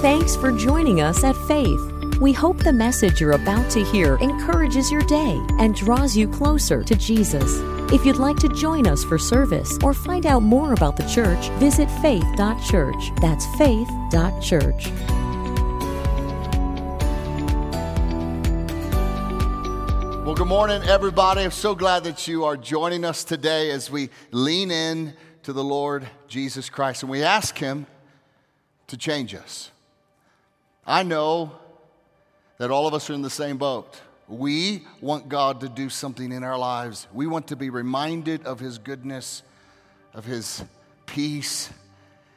Thanks for joining us at Faith. We hope the message you're about to hear encourages your day and draws you closer to Jesus. If you'd like to join us for service or find out more about the church, visit faith.church. That's faith.church. Well, good morning, everybody. I'm so glad that you are joining us today as we lean in to the Lord Jesus Christ and we ask Him to change us. I know that all of us are in the same boat. We want God to do something in our lives. We want to be reminded of His goodness, of His peace.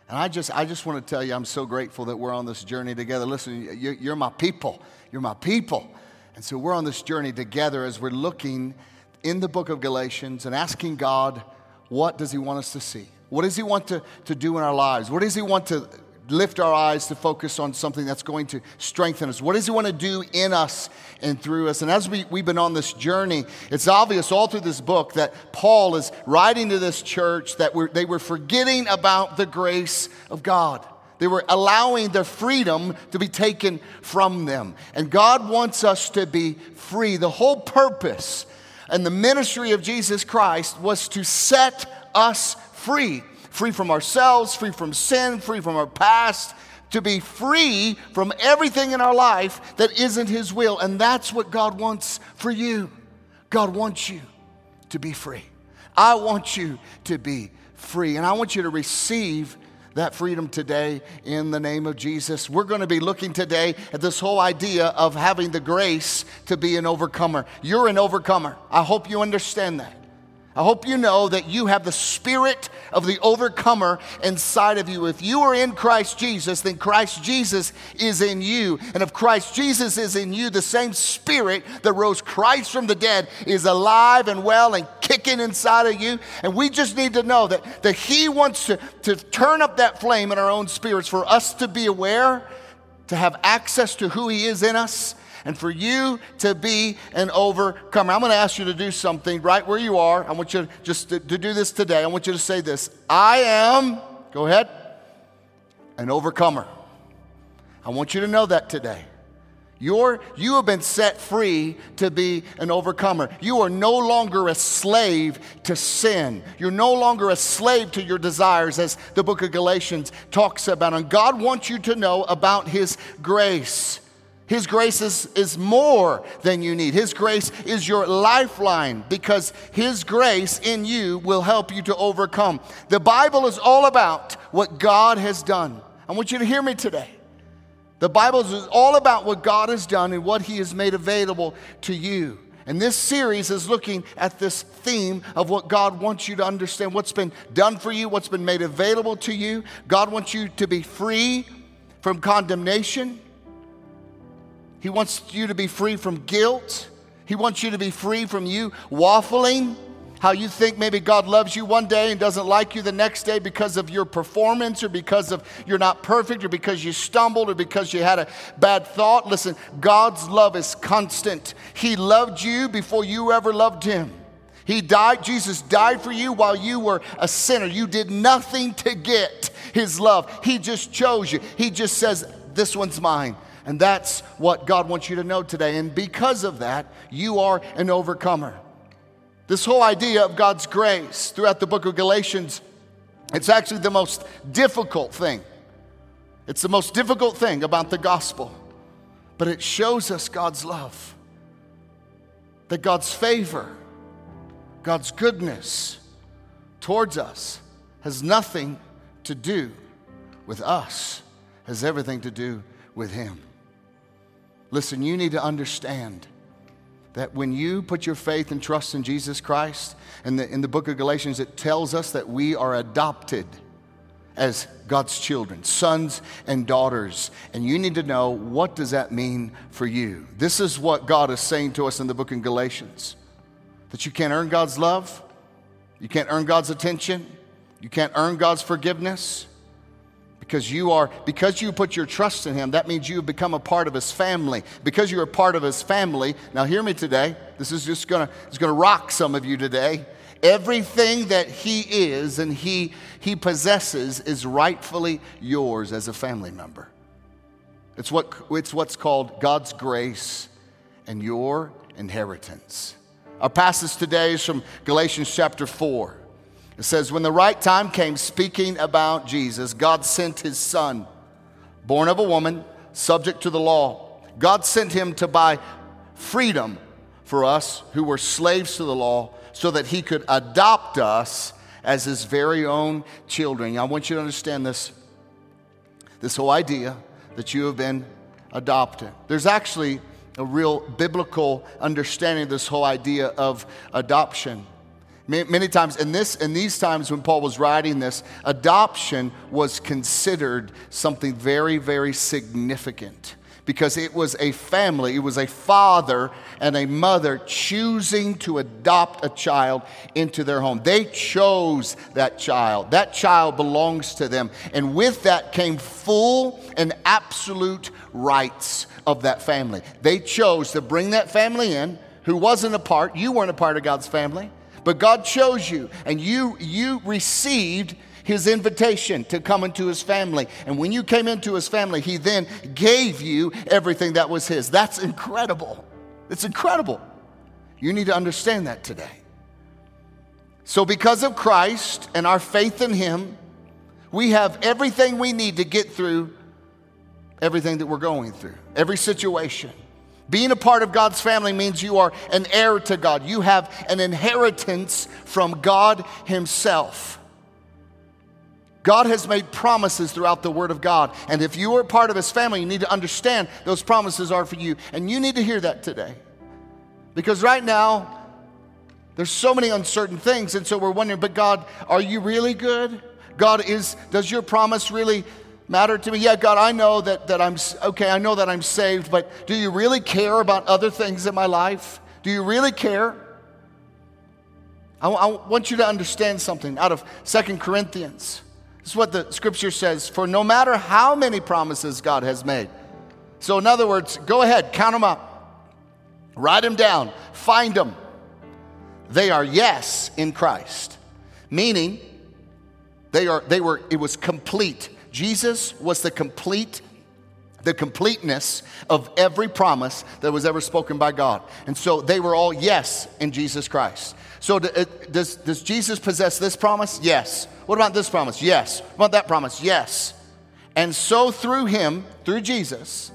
And I just, I just want to tell you, I'm so grateful that we're on this journey together. Listen, you're my people. You're my people. And so we're on this journey together as we're looking in the book of Galatians and asking God, what does He want us to see? What does He want to, to do in our lives? What does He want to lift our eyes to focus on something that's going to strengthen us? What does He want to do in us and through us? And as we, we've been on this journey, it's obvious all through this book that Paul is writing to this church that we're, they were forgetting about the grace of God. They were allowing their freedom to be taken from them. And God wants us to be free. The whole purpose and the ministry of Jesus Christ was to set us free free from ourselves, free from sin, free from our past, to be free from everything in our life that isn't His will. And that's what God wants for you. God wants you to be free. I want you to be free. And I want you to receive that freedom today in the name of Jesus. We're going to be looking today at this whole idea of having the grace to be an overcomer. You're an overcomer. I hope you understand that. I hope you know that you have the spirit of the overcomer inside of you. If you are in Christ Jesus, then Christ Jesus is in you. And if Christ Jesus is in you, the same spirit that rose Christ from the dead is alive and well and kicking inside of you. And we just need to know that, that He wants to, to turn up that flame in our own spirits for us to be aware, to have access to who He is in us and for you to be an overcomer. I'm going to ask you to do something right where you are. I want you to just to, to do this today. I want you to say this I am, go ahead, an overcomer. I want you to know that today. You're, you have been set free to be an overcomer. You are no longer a slave to sin. You're no longer a slave to your desires, as the book of Galatians talks about. And God wants you to know about His grace. His grace is, is more than you need. His grace is your lifeline because His grace in you will help you to overcome. The Bible is all about what God has done. I want you to hear me today. The Bible is all about what God has done and what He has made available to you. And this series is looking at this theme of what God wants you to understand what's been done for you, what's been made available to you. God wants you to be free from condemnation. He wants you to be free from guilt. He wants you to be free from you waffling. How you think maybe God loves you one day and doesn't like you the next day because of your performance or because of you're not perfect or because you stumbled or because you had a bad thought. Listen, God's love is constant. He loved you before you ever loved him. He died, Jesus died for you while you were a sinner. You did nothing to get his love. He just chose you. He just says, This one's mine. And that's what God wants you to know today. And because of that, you are an overcomer. This whole idea of God's grace throughout the book of Galatians, it's actually the most difficult thing. It's the most difficult thing about the gospel. But it shows us God's love, that God's favor, God's goodness towards us has nothing to do with us, has everything to do with Him. Listen, you need to understand that when you put your faith and trust in Jesus Christ, in, in the book of Galatians, it tells us that we are adopted as God's children, sons and daughters. And you need to know what does that mean for you? This is what God is saying to us in the book of Galatians. That you can't earn God's love, you can't earn God's attention, you can't earn God's forgiveness because you are because you put your trust in him that means you have become a part of his family because you're a part of his family now hear me today this is just gonna it's gonna rock some of you today everything that he is and he he possesses is rightfully yours as a family member It's, what, it's what's called God's grace and your inheritance. Our passage today is from Galatians chapter 4. It says, When the right time came, speaking about Jesus, God sent his son, born of a woman, subject to the law. God sent him to buy freedom for us who were slaves to the law so that he could adopt us as his very own children. I want you to understand this, this whole idea that you have been adopted. There's actually a real biblical understanding of this whole idea of adoption. Many times, in, this, in these times when Paul was writing this, adoption was considered something very, very significant because it was a family, it was a father and a mother choosing to adopt a child into their home. They chose that child. That child belongs to them. And with that came full and absolute rights of that family. They chose to bring that family in who wasn't a part, you weren't a part of God's family, but God chose you and you you received his invitation to come into his family. And when you came into his family, he then gave you everything that was his. That's incredible. It's incredible. You need to understand that today. So, because of Christ and our faith in him, we have everything we need to get through everything that we're going through, every situation. Being a part of God's family means you are an heir to God. You have an inheritance from God Himself. God has made promises throughout the Word of God. And if you are part of His family, you need to understand those promises are for you. And you need to hear that today. Because right now, there's so many uncertain things. And so we're wondering, but God, are you really good? God, is, does your promise really matter to me? Yeah, God, I know that, that I'm, okay, I know that I'm saved, but do you really care about other things in my life? Do you really care? I, I want you to understand something out of Second Corinthians. This is what the scripture says For no matter how many promises God has made. So, in other words, go ahead, count them up, write them down, find them. They are yes in Christ, meaning they are they were it was complete. Jesus was the complete the completeness of every promise that was ever spoken by God. And so they were all yes in Jesus Christ. So uh, does, does Jesus possess this promise? Yes. What about this promise? Yes. What about that promise? Yes. And so through him, through Jesus,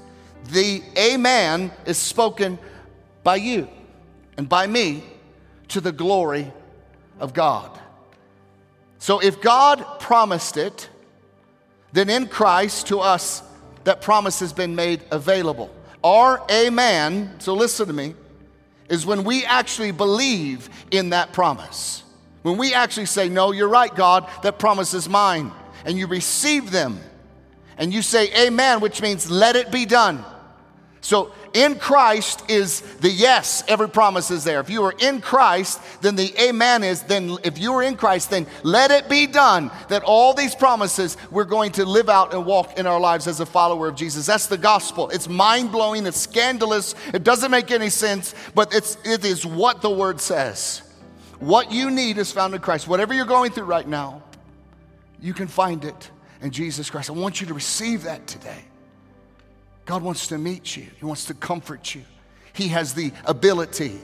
the Amen is spoken by you and by me to the glory of God. So if God promised it, then in Christ to us, that promise has been made available. Our Amen, so listen to me, is when we actually believe in that promise. When we actually say, No, you're right, God, that promise is mine. And you receive them. And you say, Amen, which means let it be done. So in Christ is the yes, every promise is there. If you are in Christ, then the amen is, then if you are in Christ, then let it be done that all these promises we're going to live out and walk in our lives as a follower of Jesus. That's the gospel. It's mind blowing, it's scandalous, it doesn't make any sense, but it's, it is what the word says. What you need is found in Christ. Whatever you're going through right now, you can find it in Jesus Christ. I want you to receive that today. God wants to meet you, He wants to comfort you. He has the ability.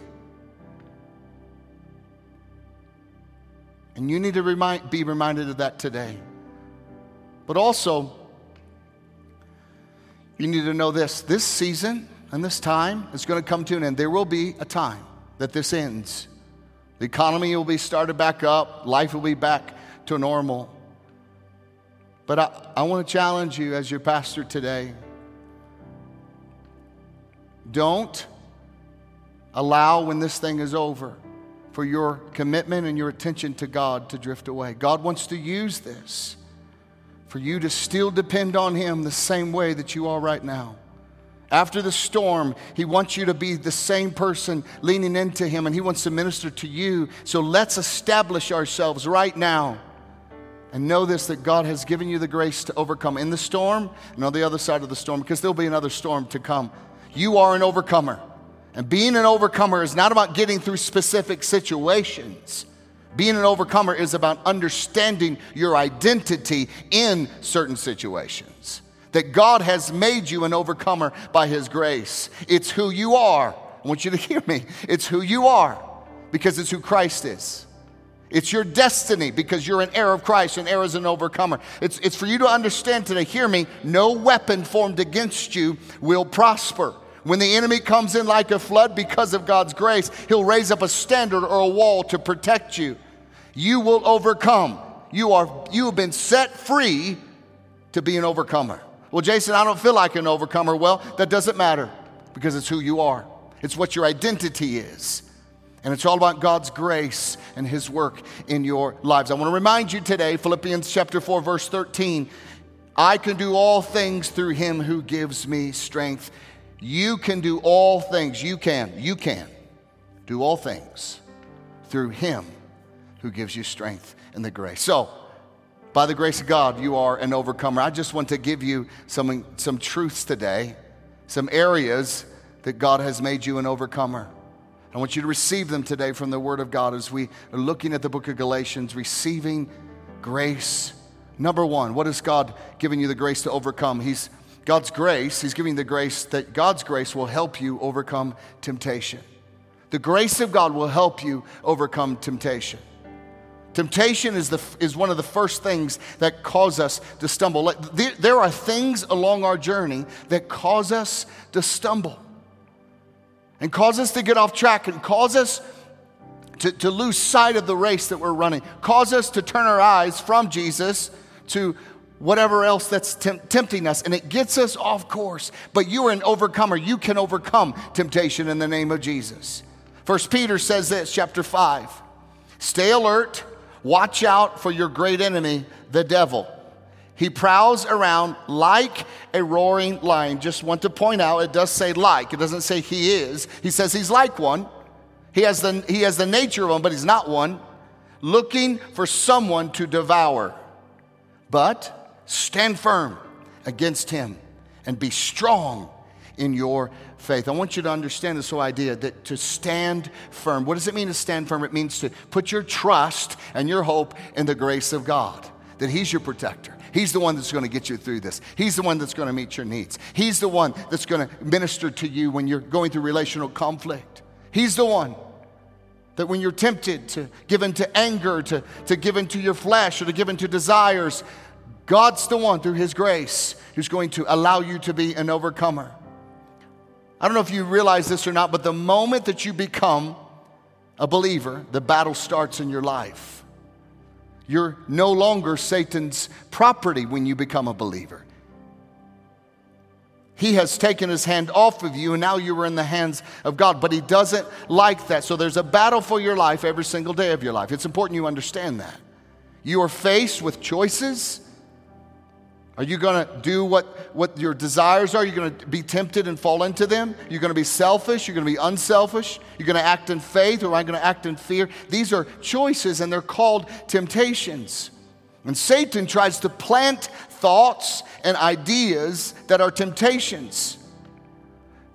And you need to remind, be reminded of that today. But also, you need to know this this season and this time is going to come to an end. There will be a time that this ends. The economy will be started back up, life will be back to normal. But I, I want to challenge you as your pastor today don't allow when this thing is over for your commitment and your attention to God to drift away. God wants to use this for you to still depend on Him the same way that you are right now. After the storm, He wants you to be the same person leaning into Him and He wants to minister to you. So let's establish ourselves right now and know this that God has given you the grace to overcome in the storm and on the other side of the storm because there'll be another storm to come you are an overcomer. And being an overcomer is not about getting through specific situations. Being an overcomer is about understanding your identity in certain situations. that God has made you an overcomer by His grace. It's who you are. I want you to hear me. It's who you are because it's who Christ is. It's your destiny because you're an heir of Christ, an heir is an overcomer. It's, it's for you to understand today, hear me, no weapon formed against you will prosper. When the enemy comes in like a flood because of God's grace, he'll raise up a standard or a wall to protect you. You will overcome. You, are, you have been set free to be an overcomer. Well, Jason, I don't feel like an overcomer. Well, that doesn't matter because it's who you are, it's what your identity is. And it's all about God's grace and His work in your lives. I want to remind you today, Philippians chapter 4, verse 13. I can do all things through Him who gives me strength. You can do all things. You can. You can do all things through Him who gives you strength and the grace. So, by the grace of God, you are an overcomer. I just want to give you some, some truths today, some areas that God has made you an overcomer. I want you to receive them today from the Word of God as we are looking at the book of Galatians, receiving grace. Number one, what has God given you the grace to overcome? He's God's grace, He's giving the grace that God's grace will help you overcome temptation. The grace of God will help you overcome temptation. Temptation is, the, is one of the first things that cause us to stumble. There, are things along our journey that cause us to stumble and cause us to get off track and cause us to, to lose sight of the race that we're running, cause us to turn our eyes from Jesus to whatever else that's temp- tempting us, and it gets us off course. But you are an overcomer. You can overcome temptation in the name of Jesus. First Peter says this, chapter 5 Stay alert Watch out for your great enemy, the devil. He prowls around like a roaring lion. Just want to point out, it does say like, it doesn't say he is. He says he's like one. He has the, he has the nature of one, but he's not one. Looking for someone to devour. But stand firm against him and be strong in your faith. I want you to understand this whole idea that to stand firm. What does it mean to stand firm? It means to put your trust and your hope in the grace of God, that He's your protector. He's the one that's going to get you through this. He's the one that's going to meet your needs. He's the one that's going to minister to you when you're going through relational conflict. He's the one that when you're tempted to give into anger, to, to give into your flesh, or to give into desires, God's the one through His grace who's going to allow you to be an overcomer. I don't know if you realize this or not, but the moment that you become a believer, the battle starts in your life. You're no longer Satan's property when you become a believer. He has taken his hand off of you, and now you are in the hands of God. But he doesn't like that. So there's a battle for your life every single day of your life. It's important you understand that. You are faced with choices are you going to do what, what your desires are? You're you going to be tempted and fall into them? You're going to be selfish? You're going to be unselfish? You're going to act in faith or am I going to act in fear? These are choices and they're called temptations. And Satan tries to plant thoughts and ideas that are temptations.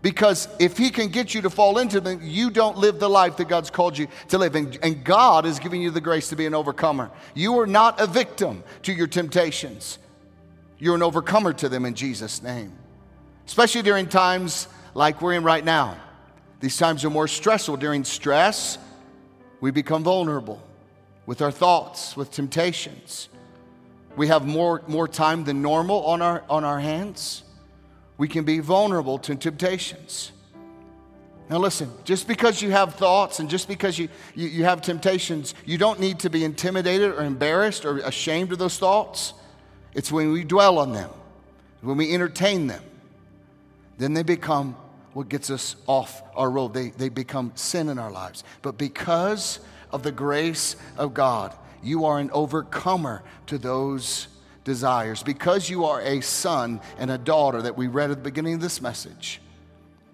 Because if he can get you to fall into them, you don't live the life that God's called you to live. And, and God is giving you the grace to be an overcomer. You are not a victim to your temptations. You're an overcomer to them in Jesus' name. Especially during times like we're in right now. These times are more stressful. During stress, we become vulnerable with our thoughts, with temptations. We have more, more time than normal on our, on our hands. We can be vulnerable to temptations. Now, listen, just because you have thoughts and just because you, you, you have temptations, you don't need to be intimidated or embarrassed or ashamed of those thoughts. It's when we dwell on them, when we entertain them, then they become what gets us off our road. They, they become sin in our lives. But because of the grace of God, you are an overcomer to those desires. Because you are a son and a daughter that we read at the beginning of this message,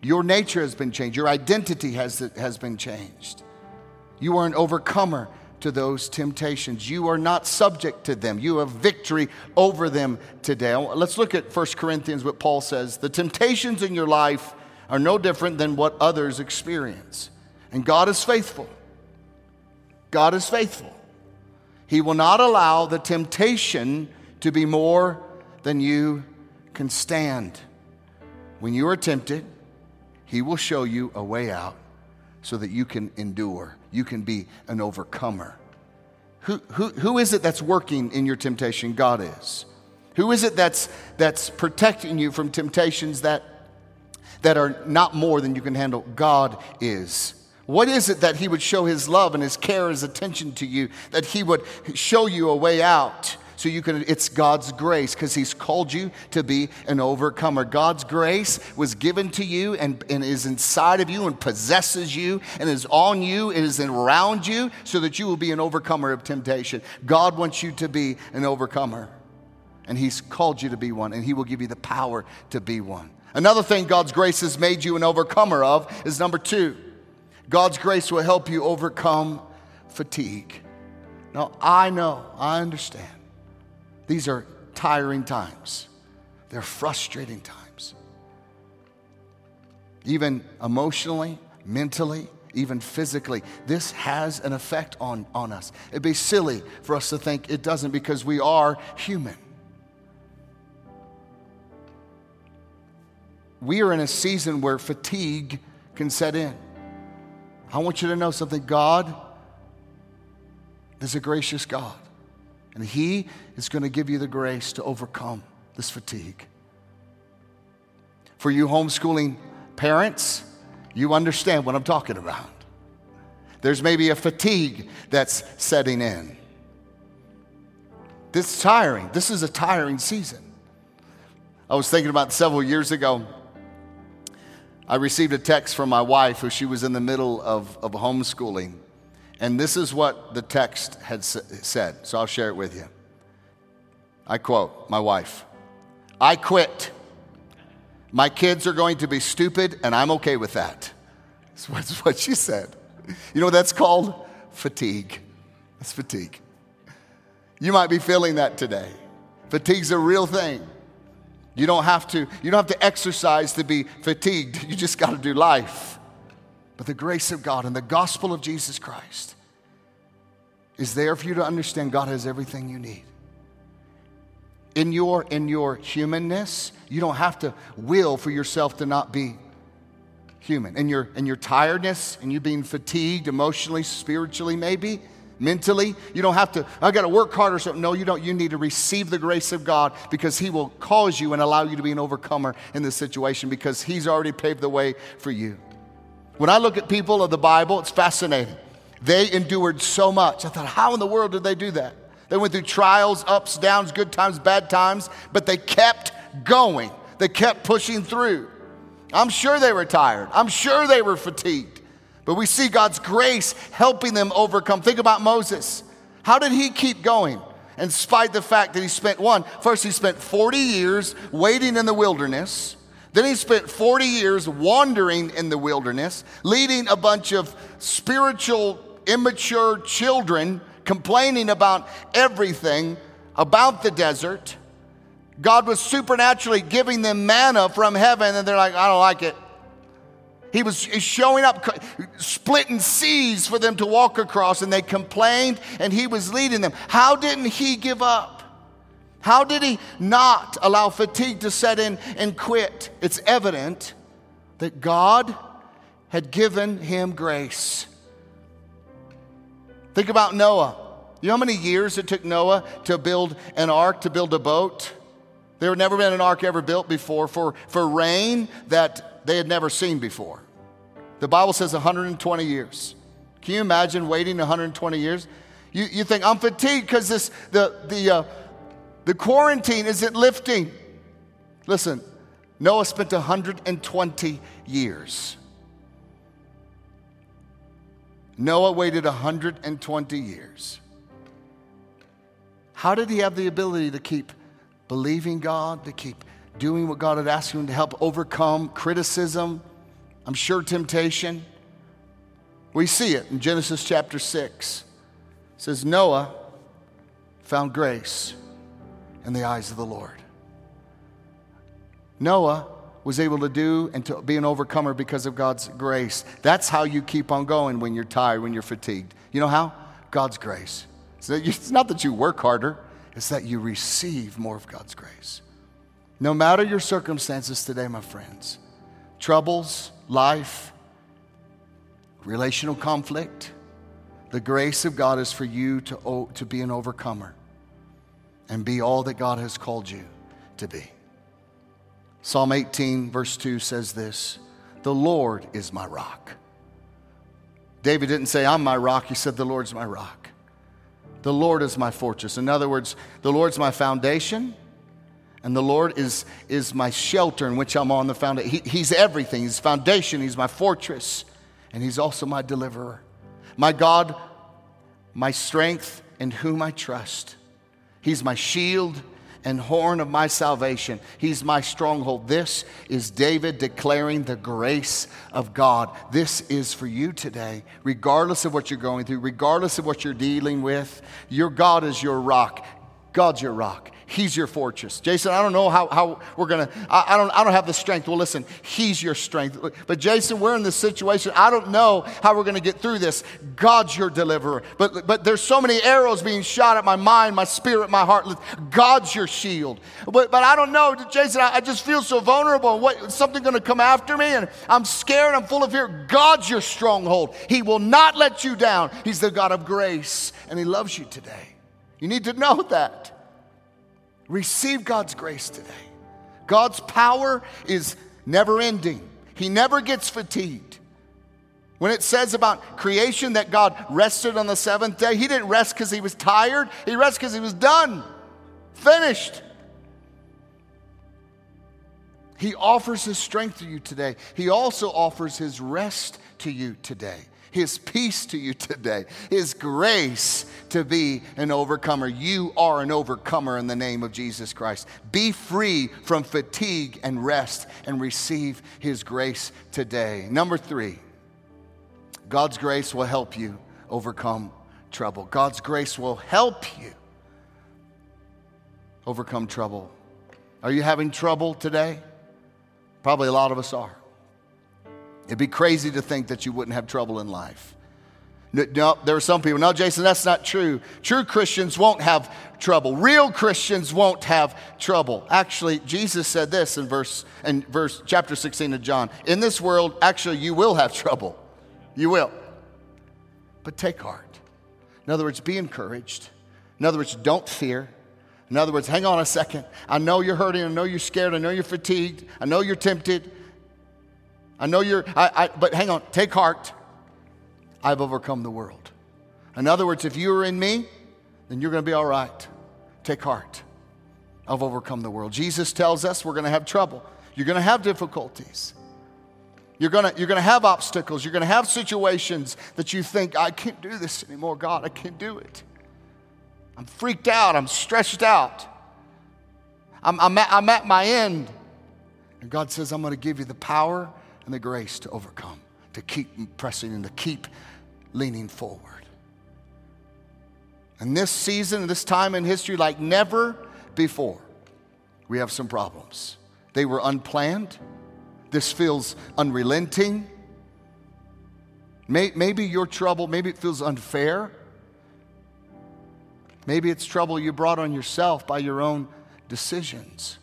your nature has been changed, your identity has, has been changed. You are an overcomer to those temptations. You are not subject to them. You have victory over them today. Let's look at 1 Corinthians, what Paul says. The temptations in your life are no different than what others experience. And God is faithful. God is faithful. He will not allow the temptation to be more than you can stand. When you are tempted, He will show you a way out so that you can endure. You can be an overcomer. Who, who, who is it that's working in your temptation? God is. Who is it that's, that's protecting you from temptations that, that are not more than you can handle? God is. What is it that He would show His love and His care, His attention to you, that He would show you a way out? So you can it's god's grace because he's called you to be an overcomer. God's grace was given to you and, and is inside of you and possesses you and is on you and is around you so that you will be an overcomer of temptation. God wants you to be an overcomer and he's called you to be one and he will give you the power to be one. Another thing god's grace has made you an overcomer of is number two. God's grace will help you overcome fatigue. Now i know i understand these are tiring times, they're frustrating times. Even emotionally, mentally, even physically, this has an effect on, on us. It'd be silly for us to think it doesn't because we are human. We are in a season where fatigue can set in. I want you to know something God is a gracious God. And He is going to give you the grace to overcome this fatigue. For you homeschooling parents, you understand what I'm talking about. There's maybe a fatigue that's setting in. This is tiring. This is a tiring season. I was thinking about several years ago. I received a text from my wife who she was in the middle of, of homeschooling. And this is what the text had said, so I'll share it with you. I quote my wife I quit. My kids are going to be stupid, and I'm okay with that. That's what she said. You know that's called? Fatigue. That's fatigue. You might be feeling that today. Fatigue's a real thing. You don't have to, you don't have to exercise to be fatigued. You just got to do life. But the grace of God and the gospel of Jesus Christ is there for you to understand God has everything you need. In your, in your humanness, you don't have to will for yourself to not be human. In your, in your tiredness and you being fatigued emotionally, spiritually, maybe, mentally, you don't have to, I got to work harder. So, no, you don't. You need to receive the grace of God because He will cause you and allow you to be an overcomer in this situation because He's already paved the way for you. When I look at people of the Bible, it's fascinating. They endured so much. I thought, how in the world did they do that? They went through trials, ups, downs, good times, bad times, but they kept going. They kept pushing through. I'm sure they were tired. I'm sure they were fatigued. But we see God's grace helping them overcome. Think about Moses. How did he keep going? In spite of the fact that he spent one, first he spent 40 years waiting in the wilderness. Then he spent 40 years wandering in the wilderness, leading a bunch of spiritual, immature children complaining about everything about the desert. God was supernaturally giving them manna from heaven, and they're like, I don't like it. He was showing up, splitting seas for them to walk across, and they complained, and he was leading them. How didn't he give up? How did he not allow fatigue to set in and quit? It's evident that God had given him grace. Think about Noah. You know how many years it took Noah to build an ark, to build a boat? There had never been an ark ever built before for, for rain that they had never seen before. The Bible says 120 years. Can you imagine waiting 120 years? You, you think, I'm fatigued because this the, the, uh, the quarantine isn't lifting. Listen, Noah spent 120 years. Noah waited 120 years. How did he have the ability to keep believing God, to keep doing what God had asked him to help overcome criticism, I'm sure temptation? We see it in Genesis chapter 6. It says, Noah found grace in the eyes of the Lord. Noah was able to do and to be an overcomer because of God's grace. That's how you keep on going when you're tired, when you're fatigued. You know how? God's grace. It's not that you work harder, it's that you receive more of God's grace. No matter your circumstances today, my friends, troubles, life, relational conflict, the grace of God is for you to, to be an overcomer and be all that God has called you to be. Psalm 18, verse 2 says this The Lord is my rock. David didn't say, I'm my rock. He said, The Lord's my rock. The Lord is my fortress. In other words, the Lord's my foundation, and the Lord is, is my shelter in which I'm on the foundation. He, he's everything. He's foundation, He's my fortress, and He's also my deliverer. My God, my strength, in whom I trust. He's my shield and horn of my salvation. He's my stronghold. This is David declaring the grace of God. This is for you today, regardless of what you're going through, regardless of what you're dealing with. Your God is your rock. God's your rock. He's your fortress. Jason, I don't know how, how we're going to, I don't, I don't have the strength. Well, listen, He's your strength. But Jason, we're in this situation. I don't know how we're going to get through this. God's your deliverer. But, but there's so many arrows being shot at my mind, my spirit, my heart. God's your shield. But, but I don't know, Jason, I, I just feel so vulnerable. What, something going to come after me and I'm scared. I'm full of fear. God's your stronghold. He will not let you down. He's the God of grace and He loves you today. You need to know that. Receive God's grace today. God's power is never ending, He never gets fatigued. When it says about creation that God rested on the seventh day, He didn't rest because He was tired, He rested because He was done, finished. He offers His strength to you today. He also offers His rest to you today. His peace to you today, His grace to be an overcomer. You are an overcomer in the name of Jesus Christ. Be free from fatigue and rest and receive His grace today. Number three, God's grace will help you overcome trouble. God's grace will help you overcome trouble. Are you having trouble today? Probably a lot of us are. It'd be crazy to think that you wouldn't have trouble in life. No, there are some people, no, Jason, that's not true. True Christians won't have trouble. Real Christians won't have trouble. Actually, Jesus said this in verse in verse chapter 16 of John. In this world, actually, you will have trouble. You will. But take heart. In other words, be encouraged. In other words, don't fear. In other words, hang on a second. I know you're hurting. I know you're scared. I know you're fatigued. I know you're tempted. I know you're, I, I, but hang on, take heart. I've overcome the world. In other words, if you are in me, then you're going to be all right. Take heart. I've overcome the world. Jesus tells us we're going to have trouble. You're going to have difficulties. You're going to, you're going to have obstacles. You're going to have situations that you think, I can't do this anymore. God, I can't do it. I'm freaked out. I'm stretched out. I'm, I'm, at, I'm at my end. And God says, I'm going to give you the power and the grace to overcome, to keep pressing and to keep leaning forward. And this season, this time in history, like never before, we have some problems. They were unplanned. This feels unrelenting. Maybe your trouble, maybe it feels unfair. Maybe it's trouble you brought on yourself by your own decisions.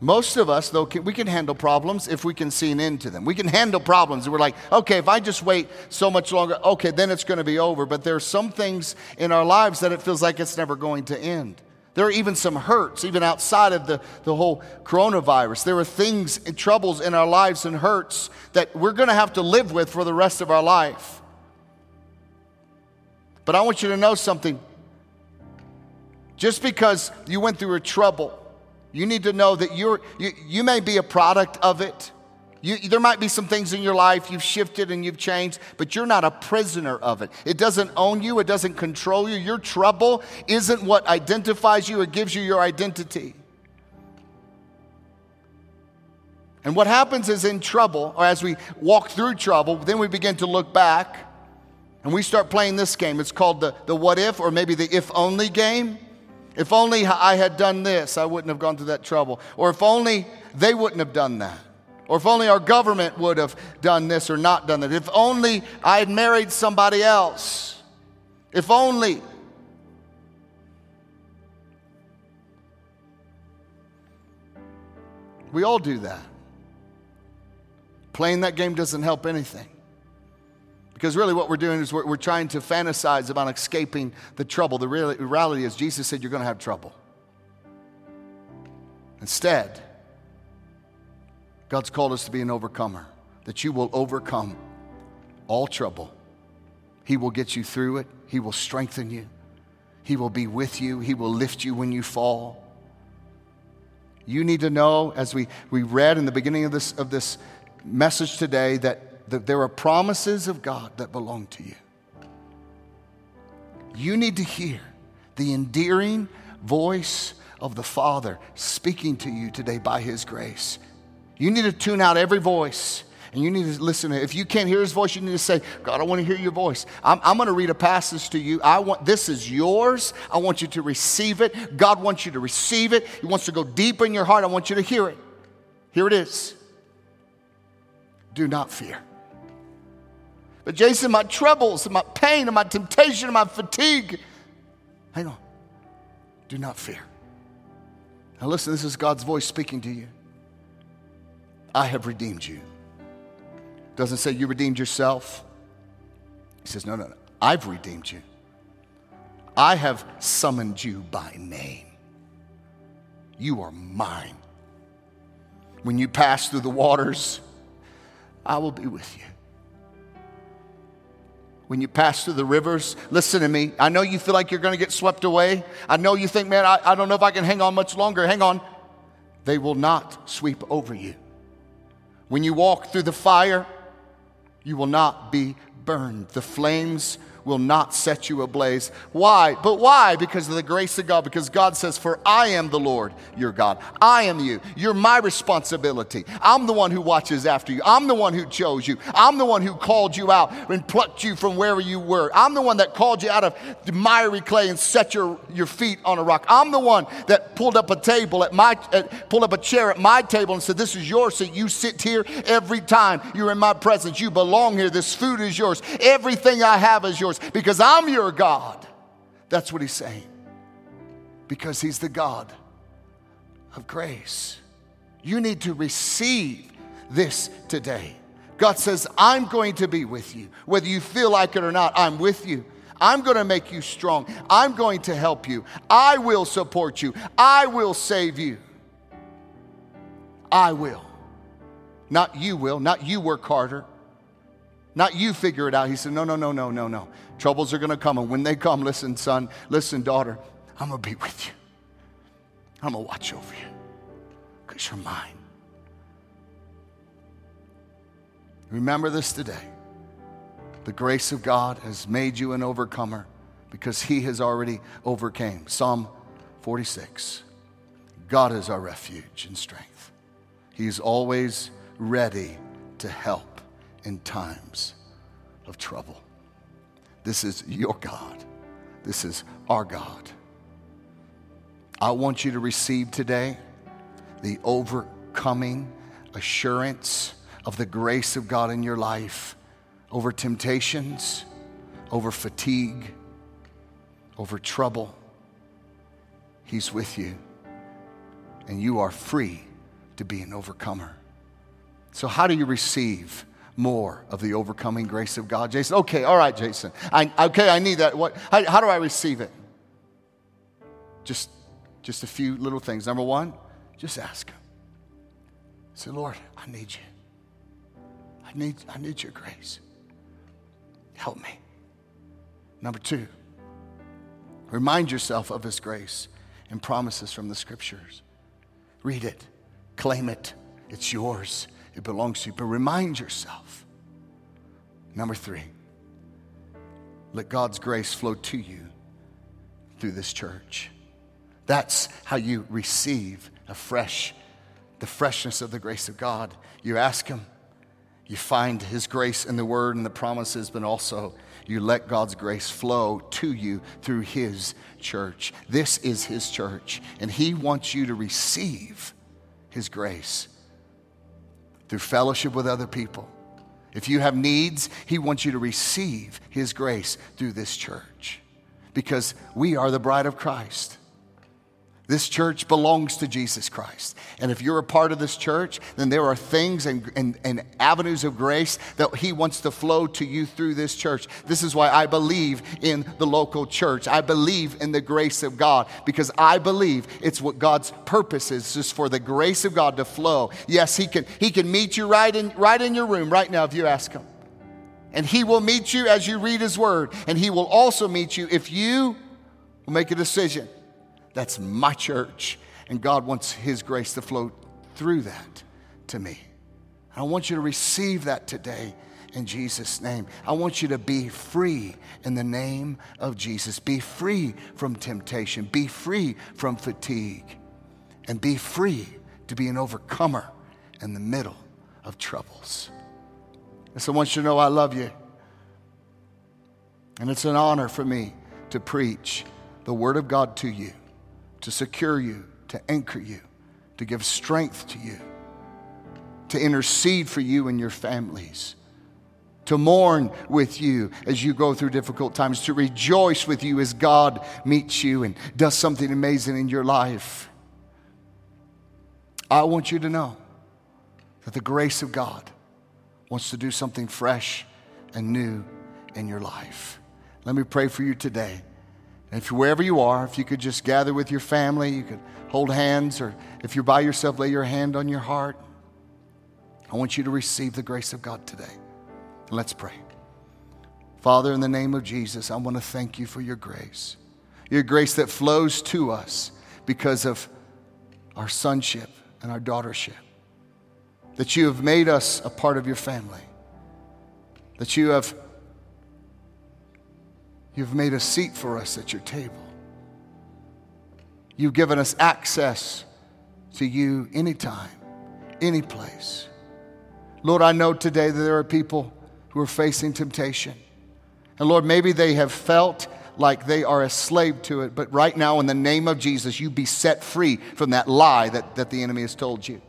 Most of us, though, we can handle problems if we can see an end to them. We can handle problems. We're like, okay, if I just wait so much longer, okay, then it's going to be over. But there are some things in our lives that it feels like it's never going to end. There are even some hurts, even outside of the, the whole coronavirus. There are things, and troubles in our lives and hurts that we're going to have to live with for the rest of our life. But I want you to know something. Just because you went through a trouble, you need to know that you're, you, you may be a product of it. You, there might be some things in your life you've shifted and you've changed, but you're not a prisoner of it. It doesn't own you, it doesn't control you. Your trouble isn't what identifies you, it gives you your identity. And what happens is in trouble, or as we walk through trouble, then we begin to look back and we start playing this game. It's called the, the what if, or maybe the if only game. If only I had done this, I wouldn't have gone through that trouble. Or if only they wouldn't have done that. Or if only our government would have done this or not done that. If only I had married somebody else. If only. We all do that. Playing that game doesn't help anything. Because really, what we're doing is we're, we're trying to fantasize about escaping the trouble. The real, reality is, Jesus said, You're going to have trouble. Instead, God's called us to be an overcomer, that you will overcome all trouble. He will get you through it, He will strengthen you, He will be with you, He will lift you when you fall. You need to know, as we, we read in the beginning of this, of this message today, that, that there are promises of God that belong to you. You need to hear the endearing voice of the Father speaking to you today by His grace. You need to tune out every voice and you need to listen. If you can't hear his voice, you need to say, God, I want to hear your voice. I'm, I'm going to read a passage to you. I want this is yours. I want you to receive it. God wants you to receive it. He wants to go deep in your heart. I want you to hear it. Here it is. Do not fear. But Jason, my troubles and my pain and my temptation and my fatigue. Hang on. Do not fear. Now listen, this is God's voice speaking to you. I have redeemed you. Doesn't say you redeemed yourself. He says, No, no, no. I've redeemed you. I have summoned you by name. You are mine. When you pass through the waters, I will be with you. When you pass through the rivers, listen to me. I know you feel like you're going to get swept away. I know you think, man, I, I don't know if I can hang on much longer. Hang on. They will not sweep over you. When you walk through the fire, you will not be burned. The flames will not set you ablaze. Why? But why? Because of the grace of God. Because God says, For I am the Lord your God. I am you. You're my responsibility. I'm the one who watches after you. I'm the one who chose you. I'm the one who called you out and plucked you from wherever you were. I'm the one that called you out of miry clay and set your, your feet on a rock. I'm the one that pulled up a table at my, pulled up a chair at my table and said, This is your seat. You sit here every time you're in my presence. You belong here. This food is yours. Everything I have is yours yours because I'm your God. That's what he's saying. Because he's the God of grace. You need to receive this today. God says, I'm going to be with you. Whether you feel like it or not, I'm with you. I'm going to make you strong. I'm going to help you. I will support you. I will save you. I will. Not you will, not you work harder. Not you figure it out. He said, No, no, no, no, no, no. Troubles are going to come. And when they come, listen, son, listen, daughter, I'm going to be with you. I'm going to watch over you because you're mine. Remember this today. The grace of God has made you an overcomer because he has already overcame. Psalm 46. God is our refuge and strength. He is always ready to help in times of trouble. This is your God. This is our God. I want you to receive today the overcoming assurance of the grace of God in your life over temptations, over fatigue, over trouble. He's with you, and you are free to be an overcomer. So, how do you receive? More of the overcoming grace of God. Jason, okay, all right, Jason. I, okay, I need that. What, how, how do I receive it? Just, just a few little things. Number one, just ask Him. Say, Lord, I need you. I need, I need your grace. Help me. Number two, remind yourself of His grace and promises from the scriptures. Read it, claim it, it's yours. It belongs to you. But remind yourself. Number three, let God's grace flow to you through this church. That's how you receive a fresh, the freshness of the grace of God. You ask Him, you find His grace in the Word and the promises, but also you let God's grace flow to you through His church. This is His church, and He wants you to receive His grace through fellowship with other people. If you have needs, He wants you to receive His grace through this church because we are the bride of Christ. This church belongs to Jesus Christ. And if you're a part of this church, then there are things and, and, and, avenues of grace that He wants to flow to you through this church. This is why I believe in the local church. I believe in the grace of God because I believe it's what God's purpose is, just for the grace of God to flow. Yes, He can, he can meet you right in, right in your room right now if you ask Him. And He will meet you as you read His Word. And He will also meet you if you will make a decision that's my church. And God wants His grace to flow through that to me. I want you to receive that today in Jesus' name. I want you to be free in the name of Jesus. Be free from temptation, be free from fatigue, and be free to be an overcomer in the middle of troubles. And so I want you to know I love you. And it's an honor for me to preach the Word of God to you to secure you, to anchor you, to give strength to you, to intercede for you and your families, to mourn with you as you go through difficult times, to rejoice with you as God meets you and does something amazing in your life. I want you to know that the grace of God wants to do something fresh and new in your life. Let me pray for you today. If you, wherever you are, if you could just gather with your family, you could hold hands, or if you're by yourself, lay your hand on your heart. I want you to receive the grace of God today. Let's pray. Father, in the name of Jesus, I want to thank you for your grace. Your grace that flows to us because of our sonship and our daughtership. That you have made us a part of your family. That you have You've made a seat for us at your table. You've given us access to you anytime, any place. Lord, I know today that there are people who are facing temptation. And Lord, maybe they have felt like they are a slave to it, but right now, in the name of Jesus, you be set free from that lie that, that the enemy has told you.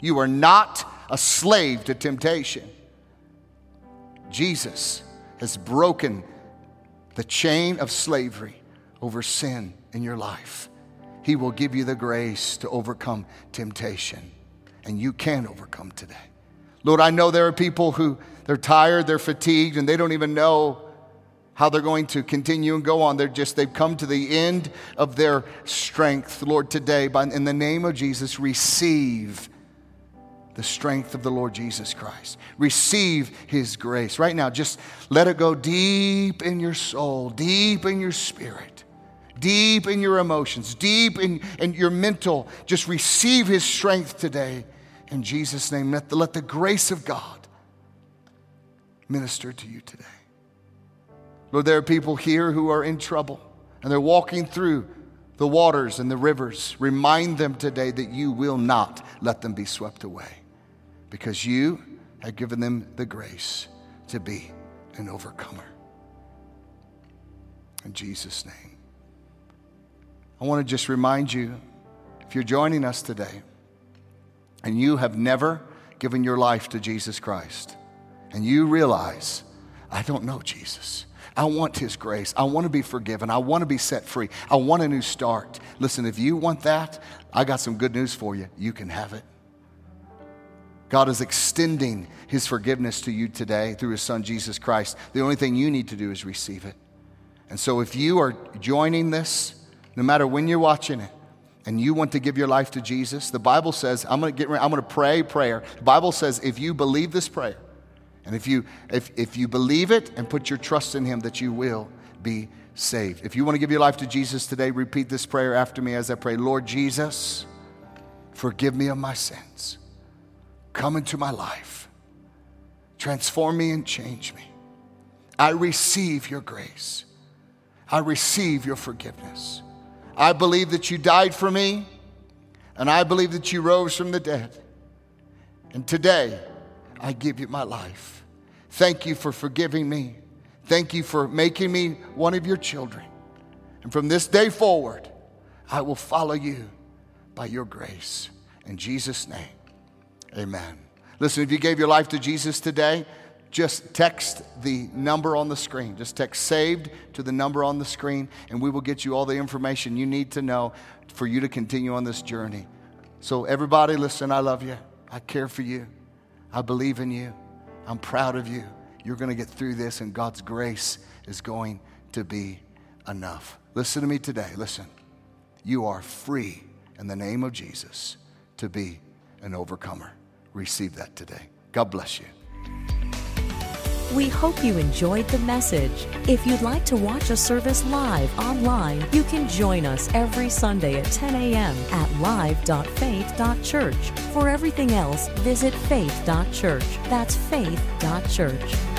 You are not a slave to temptation. Jesus has broken the chain of slavery over sin in your life. He will give you the grace to overcome temptation. And you can overcome today. Lord, I know there are people who they're tired, they're fatigued, and they don't even know how they're going to continue and go on. They're just, they've come to the end of their strength. Lord, today, by, in the name of Jesus, receive the strength of the Lord Jesus Christ. Receive His grace. Right now, just let it go deep in your soul, deep in your spirit, deep in your emotions, deep in, in your mental. Just receive His strength today. In Jesus' name, let the, let the grace of God minister to you today. Lord, there are people here who are in trouble and they're walking through the waters and the rivers. Remind them today that you will not let them be swept away because you have given them the grace to be an overcomer. In Jesus' name. I want to just remind you if you're joining us today and you have never given your life to Jesus Christ, and you realize, I don't know Jesus. I want His grace. I want to be forgiven. I want to be set free. I want a new start. Listen, if you want that, I got some good news for you. You can have it. God is extending his forgiveness to you today through his son Jesus Christ. The only thing you need to do is receive it. And so if you are joining this, no matter when you're watching it, and you want to give your life to Jesus, the Bible says, I'm to get I'm to pray prayer. The Bible says if you believe this prayer, and if you if if you believe it and put your trust in him that you will be saved. If you want to give your life to Jesus today, repeat this prayer after me as I pray. Lord Jesus, forgive me of my sins. Come into my life. Transform me and change me. I receive your grace. I receive your forgiveness. I believe that you died for me, and I believe that you rose from the dead. And today, I give you my life. Thank you for forgiving me. Thank you for making me one of your children. And from this day forward, I will follow you by your grace. In Jesus' name. Amen. Listen, if you gave your life to Jesus today, just text the number on the screen. Just text saved to the number on the screen, and we will get you all the information you need to know for you to continue on this journey. So, everybody, listen, I love you. I care for you. I believe in you. I'm proud of you. You're going to get through this, and God's grace is going to be enough. Listen to me today. Listen. You are free in the name of Jesus to be an overcomer. Receive that today. God bless you. We hope you enjoyed the message. If you'd like to watch a service live online, you can join us every Sunday at 10 a.m. at live.faith.church. For everything else, visit faith.church. That's faith.church.